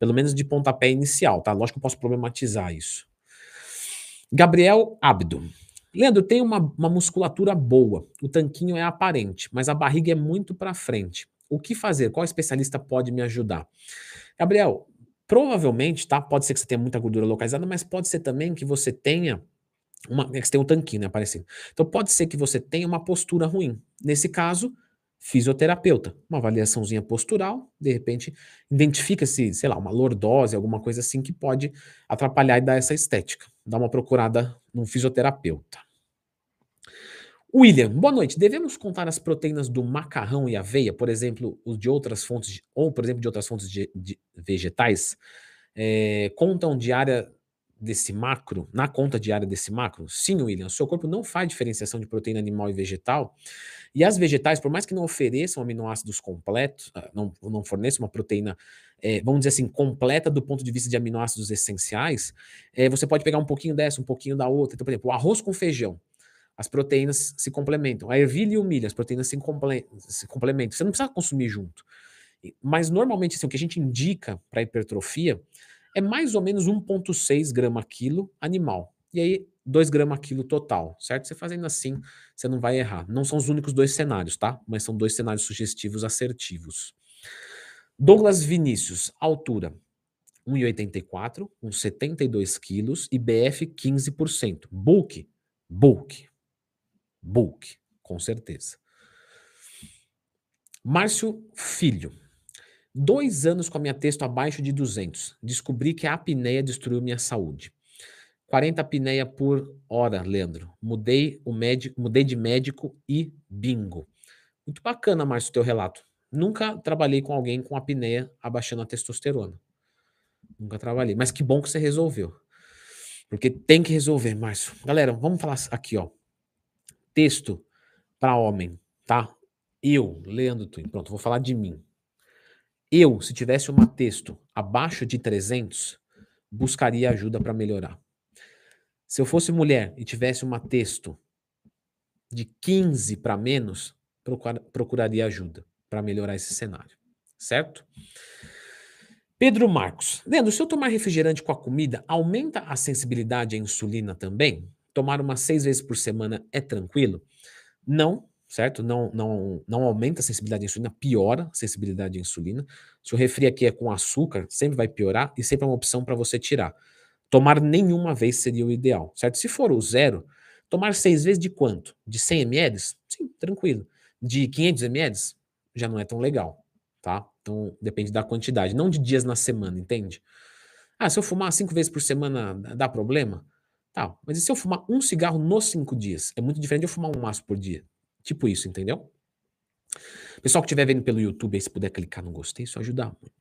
pelo menos de pontapé inicial, tá? Lógico que eu posso problematizar isso. Gabriel Abdo. Leandro, tem uma, uma musculatura boa, o tanquinho é aparente, mas a barriga é muito para frente. O que fazer? Qual especialista pode me ajudar? Gabriel, provavelmente, tá? Pode ser que você tenha muita gordura localizada, mas pode ser também que você tenha uma, é que você tem um tanquinho, né, aparecendo. Então pode ser que você tenha uma postura ruim. Nesse caso, fisioterapeuta, uma avaliaçãozinha postural, de repente identifica-se, sei lá, uma lordose, alguma coisa assim que pode atrapalhar e dar essa estética. Dá uma procurada num fisioterapeuta. William, boa noite. Devemos contar as proteínas do macarrão e aveia, por exemplo, os de outras fontes, ou por exemplo, de outras fontes de, de vegetais? É, contam diária desse macro, na conta diária desse macro? Sim, William, seu corpo não faz diferenciação de proteína animal e vegetal. E as vegetais, por mais que não ofereçam aminoácidos completos, ah, não, não forneçam uma proteína, é, vamos dizer assim, completa do ponto de vista de aminoácidos essenciais, é, você pode pegar um pouquinho dessa, um pouquinho da outra. Então, por exemplo, o arroz com feijão, as proteínas se complementam. A ervilha e o milho, as proteínas se, comple se complementam. Você não precisa consumir junto. Mas normalmente, assim, o que a gente indica para hipertrofia é mais ou menos 1,6 grama quilo animal. E aí, 2 grama quilo total, certo? Você fazendo assim, você não vai errar. Não são os únicos dois cenários, tá? Mas são dois cenários sugestivos assertivos. Douglas Vinícius, altura 1,84, uns 72 quilos e BF 15%. Bulk, bulk, bulk, com certeza. Márcio Filho, Dois anos com a minha texto abaixo de 200. Descobri que a apneia destruiu minha saúde. 40 apneia por hora, Leandro. Mudei, o médico, mudei de médico e bingo. Muito bacana, Márcio, o teu relato. Nunca trabalhei com alguém com apneia abaixando a testosterona. Nunca trabalhei. Mas que bom que você resolveu. Porque tem que resolver, Márcio. Galera, vamos falar aqui, ó. Texto para homem, tá? Eu, Leandro Twin. Pronto, vou falar de mim. Eu, se tivesse uma texto abaixo de 300, buscaria ajuda para melhorar. Se eu fosse mulher e tivesse uma texto de 15 para menos, procuraria ajuda para melhorar esse cenário, certo? Pedro Marcos. Leandro, se eu tomar refrigerante com a comida, aumenta a sensibilidade à insulina também? Tomar umas seis vezes por semana é tranquilo? Não, certo? Não, não, não aumenta a sensibilidade à insulina, piora a sensibilidade à insulina. Se o refri aqui é com açúcar, sempre vai piorar e sempre é uma opção para você tirar. Tomar nenhuma vez seria o ideal, certo? Se for o zero, tomar seis vezes de quanto? De 100 ml? Sim, tranquilo. De 500 ml? Já não é tão legal, tá? Então depende da quantidade, não de dias na semana, entende? Ah, se eu fumar cinco vezes por semana dá problema? Tá, mas e se eu fumar um cigarro nos cinco dias? É muito diferente de eu fumar um maço por dia. Tipo isso, entendeu? Pessoal que estiver vendo pelo YouTube, aí, se puder clicar no gostei, isso ajuda muito.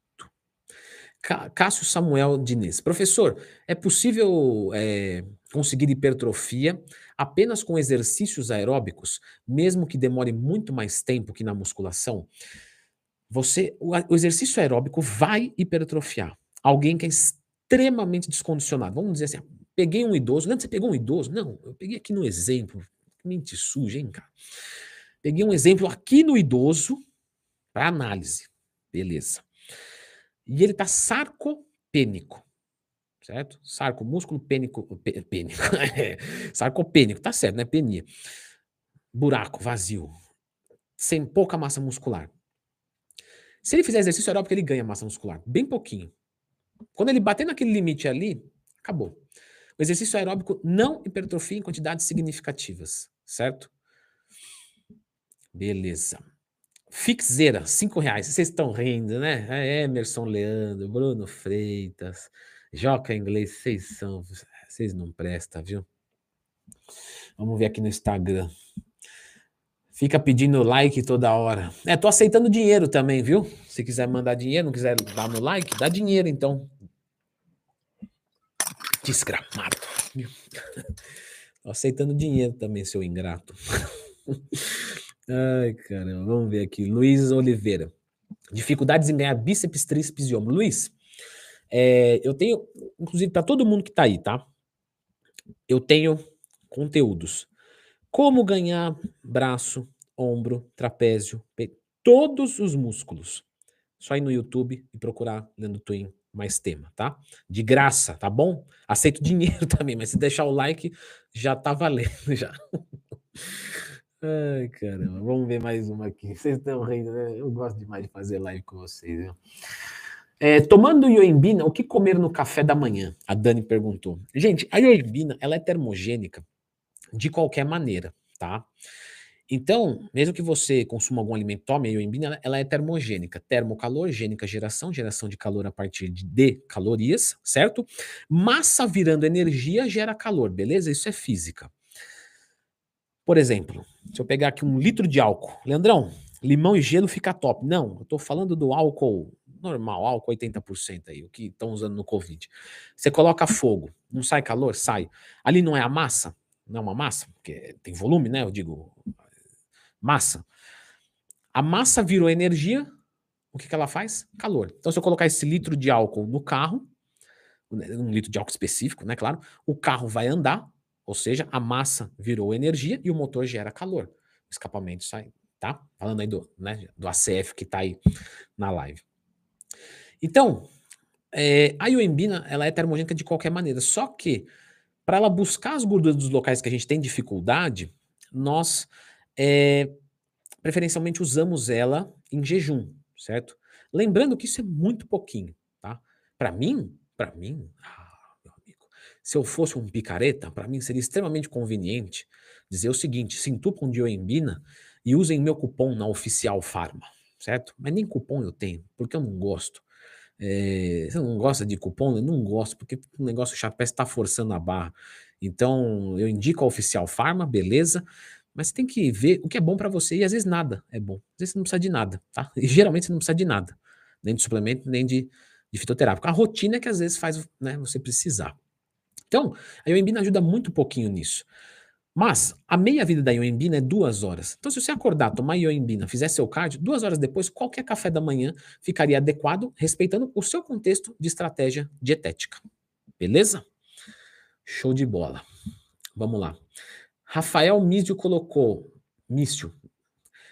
Cássio Samuel Diniz. Professor, é possível é, conseguir hipertrofia apenas com exercícios aeróbicos, mesmo que demore muito mais tempo que na musculação? Você, o, o exercício aeróbico vai hipertrofiar. Alguém que é extremamente descondicionado. Vamos dizer assim, peguei um idoso. Lembra você pegou um idoso? Não, eu peguei aqui no exemplo. Mente suja, hein, cara? Peguei um exemplo aqui no idoso para análise. Beleza. E ele tá sarcopênico. Certo? Sarco, músculo pênico. Pênico. É, sarcopênico, tá certo, né? Penia. Buraco, vazio. Sem pouca massa muscular. Se ele fizer exercício aeróbico, ele ganha massa muscular. Bem pouquinho. Quando ele bater naquele limite ali, acabou. O exercício aeróbico não hipertrofia em quantidades significativas, certo? Beleza. Fixeira, cinco reais. Vocês estão rindo, né? É Emerson Leandro, Bruno Freitas, Joca Inglês, vocês são. Vocês não prestam, viu? Vamos ver aqui no Instagram. Fica pedindo like toda hora. É, tô aceitando dinheiro também, viu? Se quiser mandar dinheiro, não quiser dar no like, dá dinheiro então. Desgramado. tô aceitando dinheiro também, seu ingrato. Ai, caramba, vamos ver aqui. Luiz Oliveira. Dificuldades em ganhar bíceps, tríceps e ombro. Luiz, é, eu tenho, inclusive para todo mundo que está aí, tá? Eu tenho conteúdos. Como ganhar braço, ombro, trapézio, todos os músculos. Só ir no YouTube e procurar Leandro Twin mais tema, tá? De graça, tá bom? Aceito dinheiro também, mas se deixar o like, já tá valendo já. Ai, caramba, vamos ver mais uma aqui. Vocês estão rindo, né? Eu gosto demais de fazer live com vocês, viu? É, tomando ioimbina, o que comer no café da manhã? A Dani perguntou. Gente, a ioimbina, ela é termogênica de qualquer maneira, tá? Então, mesmo que você consuma algum alimento, tome a ioimbina, ela é termogênica. Termocalor, gênica geração, geração de calor a partir de calorias, certo? Massa virando energia gera calor, beleza? Isso é física. Por exemplo, se eu pegar aqui um litro de álcool, Leandrão, limão e gelo fica top. Não, eu estou falando do álcool normal, álcool 80% aí, o que estão usando no Covid. Você coloca fogo, não sai calor? Sai. Ali não é a massa? Não é uma massa? Porque tem volume, né? Eu digo massa. A massa virou energia, o que, que ela faz? Calor. Então, se eu colocar esse litro de álcool no carro, um litro de álcool específico, né? Claro, o carro vai andar, ou seja, a massa virou energia e o motor gera calor. O escapamento sai, tá? Falando aí do, né, do ACF que tá aí na live. Então, é, a ioimbina, ela é termogênica de qualquer maneira, só que para ela buscar as gorduras dos locais que a gente tem dificuldade, nós é, preferencialmente usamos ela em jejum, certo? Lembrando que isso é muito pouquinho, tá? Para mim, para mim, ah, meu amigo, se eu fosse um picareta, para mim seria extremamente conveniente dizer o seguinte: se entupam de ioimbina e usem meu cupom na Oficial Farma, certo? Mas nem cupom eu tenho, porque eu não gosto. É, você não gosta de cupom? Eu não gosto, porque o negócio chato parece estar tá forçando a barra. Então, eu indico a Oficial Farma, beleza, mas você tem que ver o que é bom para você e às vezes nada é bom. Às vezes você não precisa de nada, tá? E geralmente você não precisa de nada, nem de suplemento, nem de, de fitoterápico. A rotina é que às vezes faz né, você precisar. Então, a Ioembina ajuda muito pouquinho nisso. Mas a meia-vida da ioimbina é duas horas. Então, se você acordar, tomar ioimbina, fizer seu cardio, duas horas depois, qualquer café da manhã ficaria adequado, respeitando o seu contexto de estratégia dietética. Beleza? Show de bola. Vamos lá. Rafael Mísio colocou. Mício,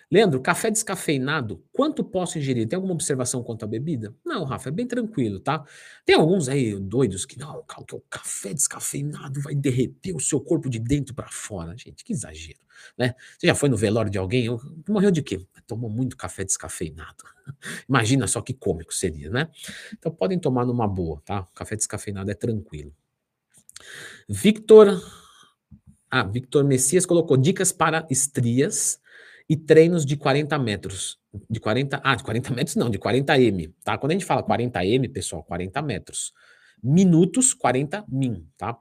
Leandro, café descafeinado, quanto posso ingerir? Tem alguma observação quanto à bebida? Não, Rafa, é bem tranquilo, tá? Tem alguns aí doidos que não, que o café descafeinado vai derreter o seu corpo de dentro para fora. Gente, que exagero, né? Você já foi no velório de alguém? Morreu de quê? Tomou muito café descafeinado. Imagina só que cômico seria, né? Então podem tomar numa boa, tá? Café descafeinado é tranquilo. Victor ah, Victor Messias colocou dicas para estrias e treinos de 40 metros. De 40, ah, de 40 metros não, de 40 M, tá? Quando a gente fala 40 M, pessoal, 40 metros. Minutos, 40 min, tá?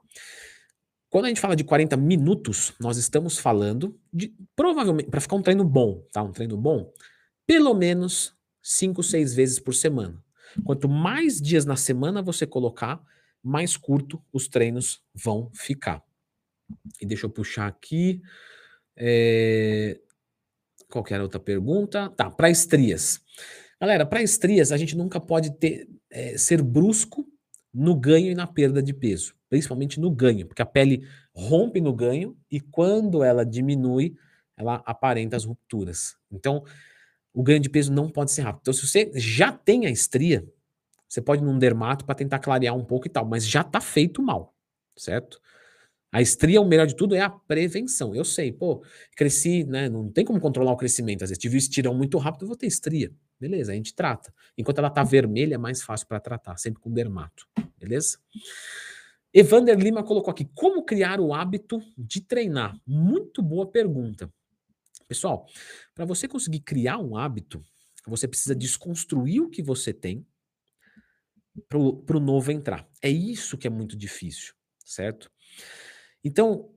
Quando a gente fala de 40 minutos, nós estamos falando de, provavelmente, para ficar um treino bom, tá? Um treino bom, pelo menos 5, 6 vezes por semana. Quanto mais dias na semana você colocar, mais curto os treinos vão ficar. E deixa eu puxar aqui. É, Qualquer outra pergunta? Tá, para estrias. Galera, para estrias, a gente nunca pode ter, é, ser brusco no ganho e na perda de peso, principalmente no ganho, porque a pele rompe no ganho e quando ela diminui, ela aparenta as rupturas. Então, o ganho de peso não pode ser rápido. Então, se você já tem a estria, você pode ir num dermato para tentar clarear um pouco e tal, mas já está feito mal, certo? A estria, o melhor de tudo, é a prevenção. Eu sei, pô, cresci, né? Não tem como controlar o crescimento. Às vezes tive um estirão muito rápido, eu vou ter estria. Beleza, a gente trata. Enquanto ela tá vermelha, é mais fácil para tratar, sempre com dermato. Beleza? Evander Lima colocou aqui: como criar o hábito de treinar? Muito boa pergunta. Pessoal, para você conseguir criar um hábito, você precisa desconstruir o que você tem para o novo entrar. É isso que é muito difícil, certo? Então,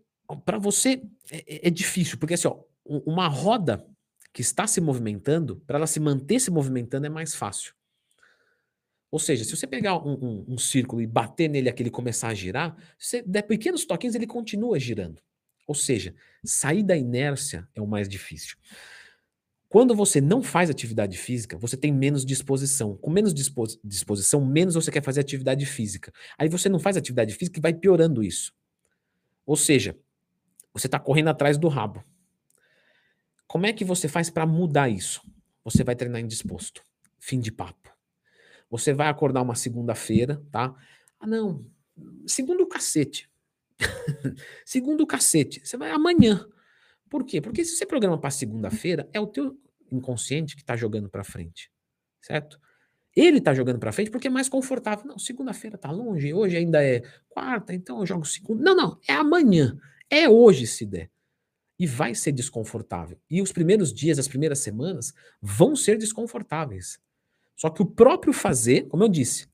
para você é, é, é, difícil, porque assim, ó, uma roda que está se movimentando, para ela se manter se movimentando é mais fácil. Ou seja, se você pegar um, um, um círculo e bater nele até ele começar a girar, se você der pequenos toquinhos, ele continua girando. Ou seja, sair da inércia é o mais difícil. Quando você não faz atividade física, você tem menos disposição. Com menos disposição, menos você quer fazer atividade física. Aí você não faz atividade física e vai piorando isso. Ou seja, você está correndo atrás do rabo. Como é que você faz para mudar isso? Você vai treinar indisposto. Fim de papo. Você vai acordar uma segunda-feira, tá? Ah, não. Segundo o cacete. segundo o cacete. Você vai amanhã. Por quê? Porque se você programa para segunda-feira, é o teu inconsciente que está jogando para frente, certo? Ele está jogando para frente porque é mais confortável. Não, segunda-feira está longe, hoje ainda é quarta, então eu jogo segunda. Não, não, é amanhã, é hoje se der. E vai ser desconfortável. E os primeiros dias, as primeiras semanas vão ser desconfortáveis. Só que o próprio fazer, como eu disse,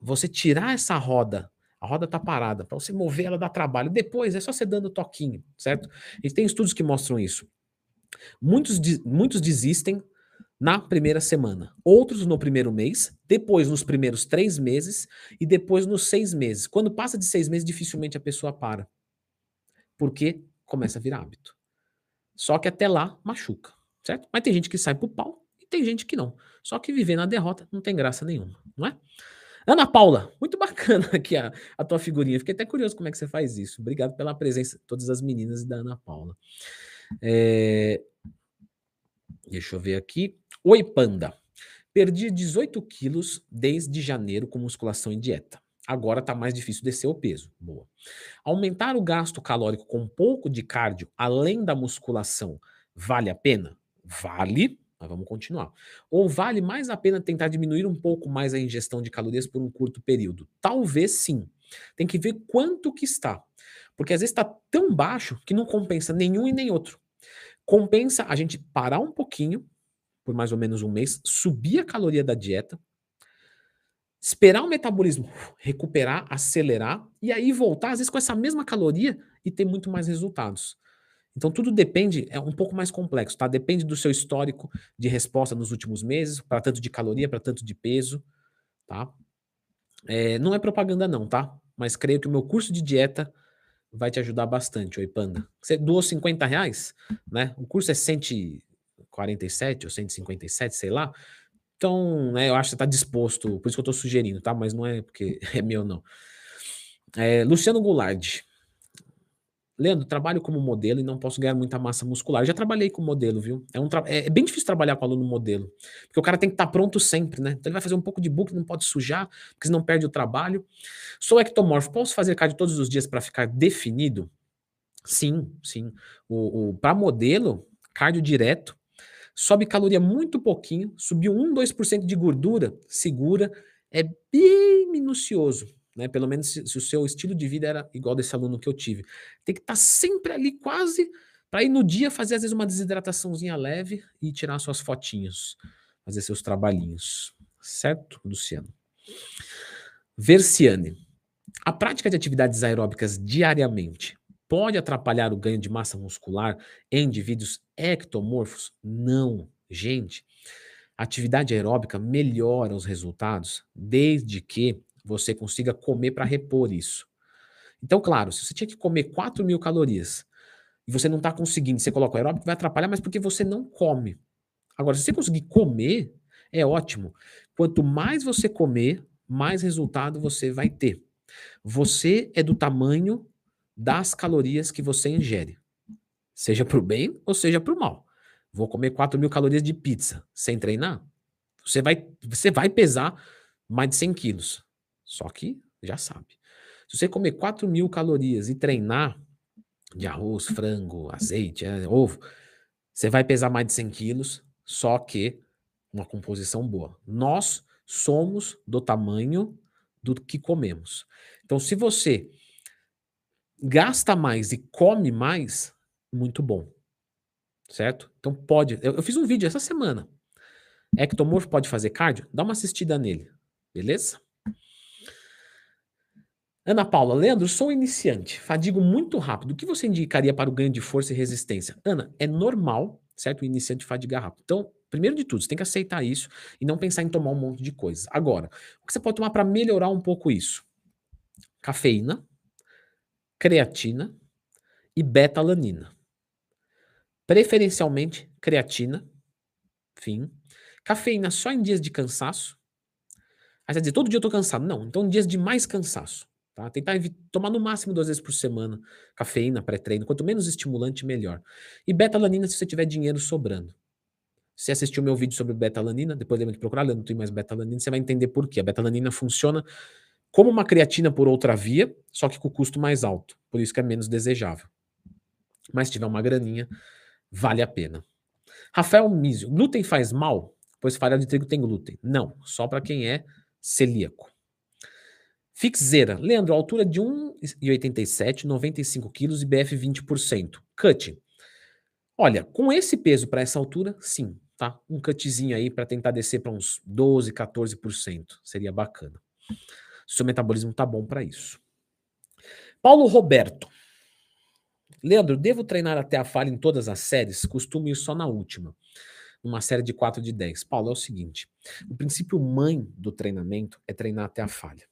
você tirar essa roda a roda está parada. Para você mover, ela dá trabalho. Depois é só você dando toquinho, certo? E tem estudos que mostram isso. Muitos, muitos desistem na primeira semana, outros no primeiro mês, depois nos primeiros três meses e depois nos seis meses. Quando passa de seis meses, dificilmente a pessoa para. Porque começa a virar hábito. Só que até lá machuca, certo? Mas tem gente que sai pro pau e tem gente que não. Só que viver na derrota não tem graça nenhuma, não é? Ana Paula, muito bacana aqui a, a tua figurinha. Fiquei até curioso como é que você faz isso. Obrigado pela presença, todas as meninas e da Ana Paula. É... Deixa eu ver aqui. Oi, Panda. Perdi 18 quilos desde janeiro com musculação e dieta. Agora está mais difícil descer o peso. Boa. Aumentar o gasto calórico com um pouco de cardio, além da musculação, vale a pena? Vale, mas vamos continuar. Ou vale mais a pena tentar diminuir um pouco mais a ingestão de calorias por um curto período? Talvez sim. Tem que ver quanto que está. Porque às vezes está tão baixo que não compensa nenhum e nem outro. Compensa a gente parar um pouquinho, por mais ou menos um mês, subir a caloria da dieta, esperar o metabolismo recuperar, acelerar, e aí voltar, às vezes, com essa mesma caloria e ter muito mais resultados. Então tudo depende, é um pouco mais complexo, tá? Depende do seu histórico de resposta nos últimos meses, para tanto de caloria, para tanto de peso, tá? É, não é propaganda não, tá? Mas creio que o meu curso de dieta vai te ajudar bastante, oi Panda. Você doou 50 reais, né? O curso é 147 ou 157, sei lá. Então, né, eu acho que você está disposto, por isso que eu estou sugerindo, tá? Mas não é porque é meu, não. É, Luciano Goulart. Leandro, trabalho como modelo e não posso ganhar muita massa muscular. Eu já trabalhei com modelo, viu? É, um é, é, bem difícil trabalhar com aluno modelo, porque o cara tem que estar tá pronto sempre, né? Então ele vai fazer um pouco de book, não pode sujar, porque senão perde o trabalho. Sou ectomorfo, posso fazer cardio todos os dias para ficar definido? Sim, sim. O, o para modelo, cardio direto, sobe caloria muito pouquinho, subiu 1, 2% de gordura, segura, é bem minucioso né? Pelo menos se, se, o seu estilo de vida era igual desse aluno que eu tive. Tem que estar tá sempre ali quase para ir no dia fazer às vezes uma desidrataçãozinha leve e tirar suas fotinhos, fazer seus trabalhinhos. Certo, Luciano? Versiane. A prática de atividades aeróbicas diariamente pode atrapalhar o ganho de massa muscular em indivíduos ectomorfos? Não, gente. Atividade aeróbica melhora os resultados desde que você consiga comer para repor isso. Então, claro, se você tinha que comer 4 mil calorias e você não está conseguindo, você coloca o aeróbico, vai atrapalhar, mas porque você não come. Agora, se você conseguir comer, é ótimo. Quanto mais você comer, mais resultado você vai ter. Você é do tamanho das calorias que você ingere. Seja para o bem ou seja para o mal. Vou comer 4 mil calorias de pizza sem treinar? Você vai, você vai pesar mais de 100 quilos. Só que já sabe. Se você comer 4 mil calorias e treinar de arroz, frango, azeite, é, ovo, você vai pesar mais de 100 quilos, só que uma composição boa. Nós somos do tamanho do que comemos. Então, se você gasta mais e come mais, muito bom. Certo? Então pode. Eu, eu fiz um vídeo essa semana. Ectomorfo pode fazer cardio? Dá uma assistida nele. Beleza? Ana Paula, Leandro, sou iniciante, fadigo muito rápido. O que você indicaria para o ganho de força e resistência? Ana, é normal, certo? O iniciante fadigar rápido. Então, primeiro de tudo, você tem que aceitar isso e não pensar em tomar um monte de coisa. Agora, o que você pode tomar para melhorar um pouco isso? Cafeína, creatina e beta-alanina. Preferencialmente creatina, fim. Cafeína só em dias de cansaço. Aí você dizer, todo dia eu tô cansado. Não, então dias de mais cansaço. Tá? Tentar tomar no máximo duas vezes por semana cafeína, pré-treino. Quanto menos estimulante, melhor. E beta-alanina se você tiver dinheiro sobrando. Se assistiu meu vídeo sobre beta-alanina, depois lembra de procurar, não tem mais beta-alanina, você vai entender por quê. A beta-alanina funciona como uma creatina por outra via, só que com custo mais alto. Por isso que é menos desejável. Mas se tiver uma graninha, vale a pena. Rafael Mísio, glúten faz mal? Pois farinha de trigo tem glúten. Não, só para quem é celíaco. Fixeira. Leandro, altura de 1,87, 95 quilos e BF 20%. Cut. Olha, com esse peso para essa altura, sim, tá? Um cutzinho aí para tentar descer para uns 12, 14%. Seria bacana. Seu metabolismo tá bom para isso. Paulo Roberto. Leandro, devo treinar até a falha em todas as séries? Costumo ir só na última. Numa série de 4 de 10. Paulo, é o seguinte: o princípio mãe do treinamento é treinar até a falha.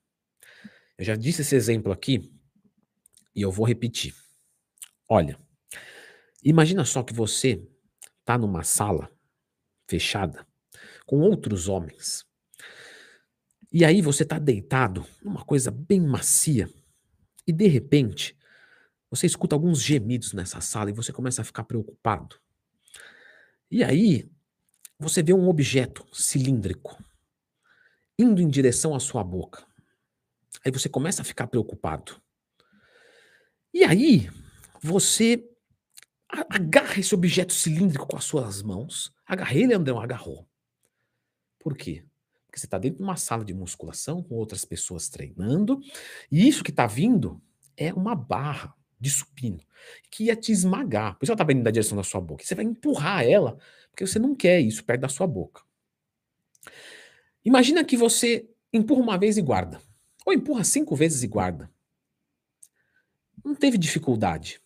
Eu já disse esse exemplo aqui e eu vou repetir. Olha, imagina só que você está numa sala fechada com outros homens. E aí você está deitado numa coisa bem macia e de repente você escuta alguns gemidos nessa sala e você começa a ficar preocupado. E aí você vê um objeto cilíndrico indo em direção à sua boca. Aí você começa a ficar preocupado. E aí, você agarra esse objeto cilíndrico com as suas mãos. Agarrei, Leandrão, agarrou. Por quê? Porque você está dentro de uma sala de musculação com outras pessoas treinando, e isso que está vindo é uma barra de supino que ia te esmagar. Por isso ela está vindo da direção da sua boca. Você vai empurrar ela, porque você não quer isso perto da sua boca. Imagina que você empurra uma vez e guarda. Ou empurra cinco vezes e guarda. Não teve dificuldade.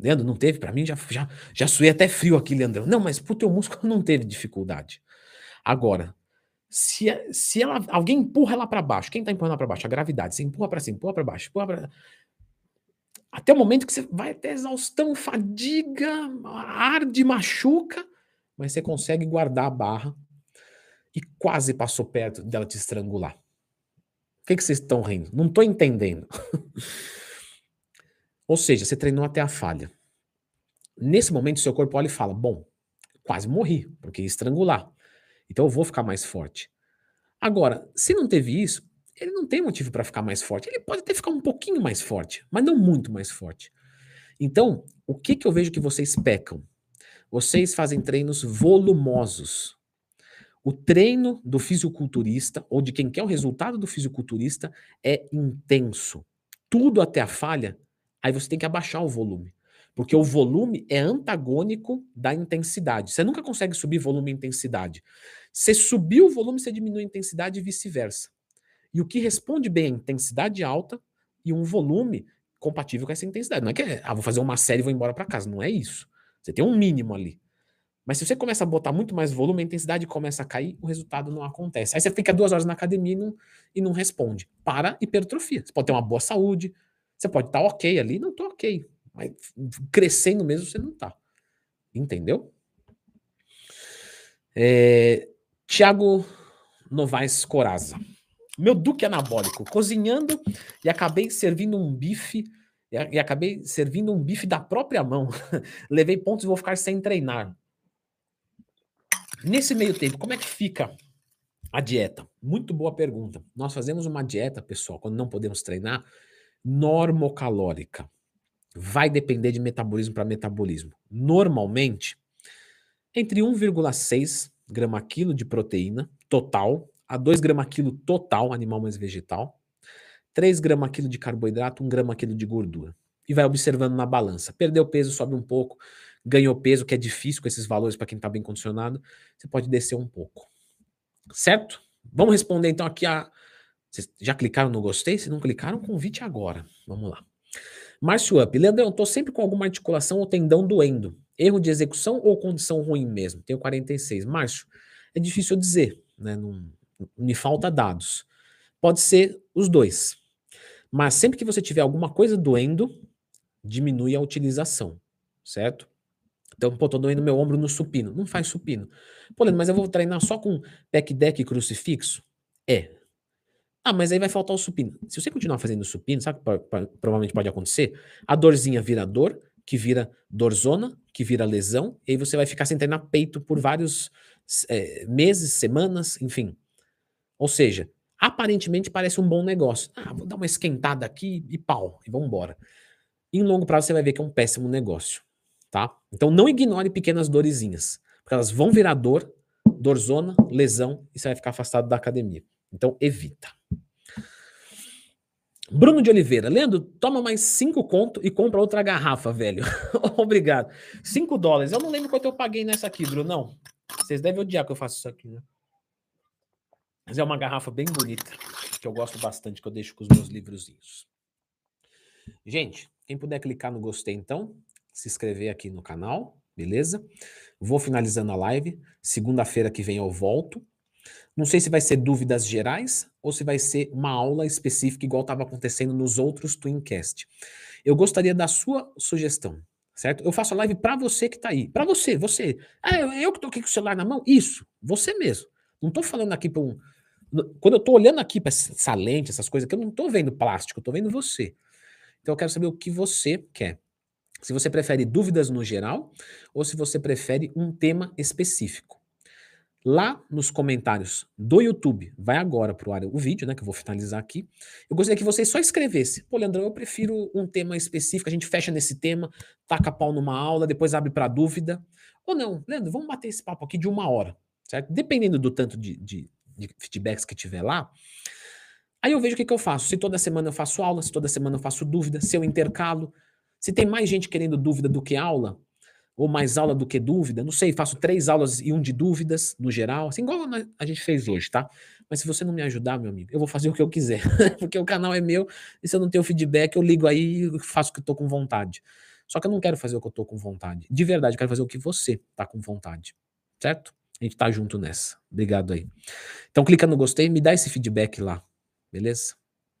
Leandro, não teve? Para mim já, já, já suei até frio aqui, Leandro. Não, mas pro teu músculo não teve dificuldade. Agora, se, se ela, alguém empurra ela para baixo, quem tá empurrando para baixo? A gravidade. Você empurra para cima, empurra para baixo, empurra pra... Até o momento que você vai até exaustão, fadiga, arde, machuca, mas você consegue guardar a barra e quase passou perto dela te estrangular que, que vocês estão rindo? Não estou entendendo. Ou seja, você treinou até a falha. Nesse momento, seu corpo olha e fala: Bom, quase morri, porque ia estrangular. Então eu vou ficar mais forte. Agora, se não teve isso, ele não tem motivo para ficar mais forte. Ele pode até ficar um pouquinho mais forte, mas não muito mais forte. Então, o que, que eu vejo que vocês pecam? Vocês fazem treinos volumosos. O treino do fisiculturista, ou de quem quer o resultado do fisiculturista, é intenso. Tudo até a falha, aí você tem que abaixar o volume. Porque o volume é antagônico da intensidade. Você nunca consegue subir volume e intensidade. Você subir o volume, você diminui a intensidade e vice-versa. E o que responde bem é intensidade alta e um volume compatível com essa intensidade. Não é que, ah, vou fazer uma série e vou embora para casa. Não é isso. Você tem um mínimo ali. Mas se você começa a botar muito mais volume, a intensidade começa a cair, o resultado não acontece. Aí você fica duas horas na academia e não, e não responde. Para hipertrofia. Você pode ter uma boa saúde, você pode estar ok ali, não estou ok. Mas crescendo mesmo você não está. Entendeu? É, Tiago Novaes Coraza. Meu duque anabólico, cozinhando e acabei servindo um bife e acabei servindo um bife da própria mão. Levei pontos e vou ficar sem treinar. Nesse meio tempo, como é que fica a dieta? Muito boa pergunta. Nós fazemos uma dieta, pessoal, quando não podemos treinar, normocalórica. Vai depender de metabolismo para metabolismo. Normalmente, entre 1,6 grama quilo de proteína total a 2 grama quilo total, animal mais vegetal, 3 grama quilo de carboidrato, 1 grama quilo de gordura. E vai observando na balança. Perdeu peso, sobe um pouco ganhou peso, que é difícil com esses valores para quem está bem condicionado, você pode descer um pouco. Certo? Vamos responder então aqui a Vocês já clicaram no gostei? Se não clicaram, convite agora. Vamos lá. Márcio Up. Leandrão, tô sempre com alguma articulação ou tendão doendo. Erro de execução ou condição ruim mesmo? Tenho 46. Márcio, é difícil dizer, né? Não, me falta dados. Pode ser os dois. Mas sempre que você tiver alguma coisa doendo, diminui a utilização, certo? Então, pô, tô doendo meu ombro no supino. Não faz supino. Pô, Leandro, mas eu vou treinar só com pec deck e crucifixo? É. Ah, mas aí vai faltar o supino. Se você continuar fazendo supino, sabe o que provavelmente pode acontecer? A dorzinha vira dor, que vira dorzona, que vira lesão, e aí você vai ficar sem treinar peito por vários é, meses, semanas, enfim. Ou seja, aparentemente parece um bom negócio. Ah, vou dar uma esquentada aqui e pau, e vamos embora. Em longo prazo você vai ver que é um péssimo negócio tá? Então não ignore pequenas dorezinhas, porque elas vão virar dor, dorzona, lesão e você vai ficar afastado da academia. Então evita. Bruno de Oliveira, Leandro, toma mais cinco conto e compra outra garrafa, velho. Obrigado. Cinco dólares. Eu não lembro quanto eu paguei nessa aqui, Bruno. Não. Vocês devem odiar que eu faço isso aqui, né? Mas é uma garrafa bem bonita, que eu gosto bastante, que eu deixo com os meus livrozinhos. Gente, quem puder clicar no gostei, então, se inscrever aqui no canal, beleza? Vou finalizando a live. Segunda-feira que vem eu volto. Não sei se vai ser dúvidas gerais ou se vai ser uma aula específica, igual estava acontecendo nos outros Twincast. Eu gostaria da sua sugestão, certo? Eu faço a live para você que está aí. Para você, você. Ah, eu que estou aqui com o celular na mão? Isso, você mesmo. Não estou falando aqui para um. Quando eu estou olhando aqui para essa lente, essas coisas, eu não estou vendo plástico, eu estou vendo você. Então eu quero saber o que você quer. Se você prefere dúvidas no geral ou se você prefere um tema específico. Lá nos comentários do YouTube, vai agora para o ar o vídeo, né, que eu vou finalizar aqui. Eu gostaria que você só escrevesse. Pô, Leandrão, eu prefiro um tema específico, a gente fecha nesse tema, taca pau numa aula, depois abre para dúvida. Ou não, Leandro, vamos bater esse papo aqui de uma hora, certo? Dependendo do tanto de, de, de feedbacks que tiver lá, aí eu vejo o que, que eu faço. Se toda semana eu faço aula, se toda semana eu faço dúvida, se eu intercalo, se tem mais gente querendo dúvida do que aula, ou mais aula do que dúvida, não sei, faço três aulas e um de dúvidas no geral, assim, igual a gente fez hoje, tá? Mas se você não me ajudar, meu amigo, eu vou fazer o que eu quiser, porque o canal é meu, e se eu não tenho feedback, eu ligo aí e faço o que eu tô com vontade. Só que eu não quero fazer o que eu tô com vontade. De verdade, eu quero fazer o que você tá com vontade, certo? A gente tá junto nessa. Obrigado aí. Então clica no gostei, me dá esse feedback lá, beleza?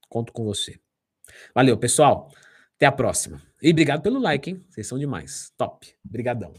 Conto com você. Valeu, pessoal. Até a próxima. E obrigado pelo like, hein? Vocês são demais. Top. Obrigadão.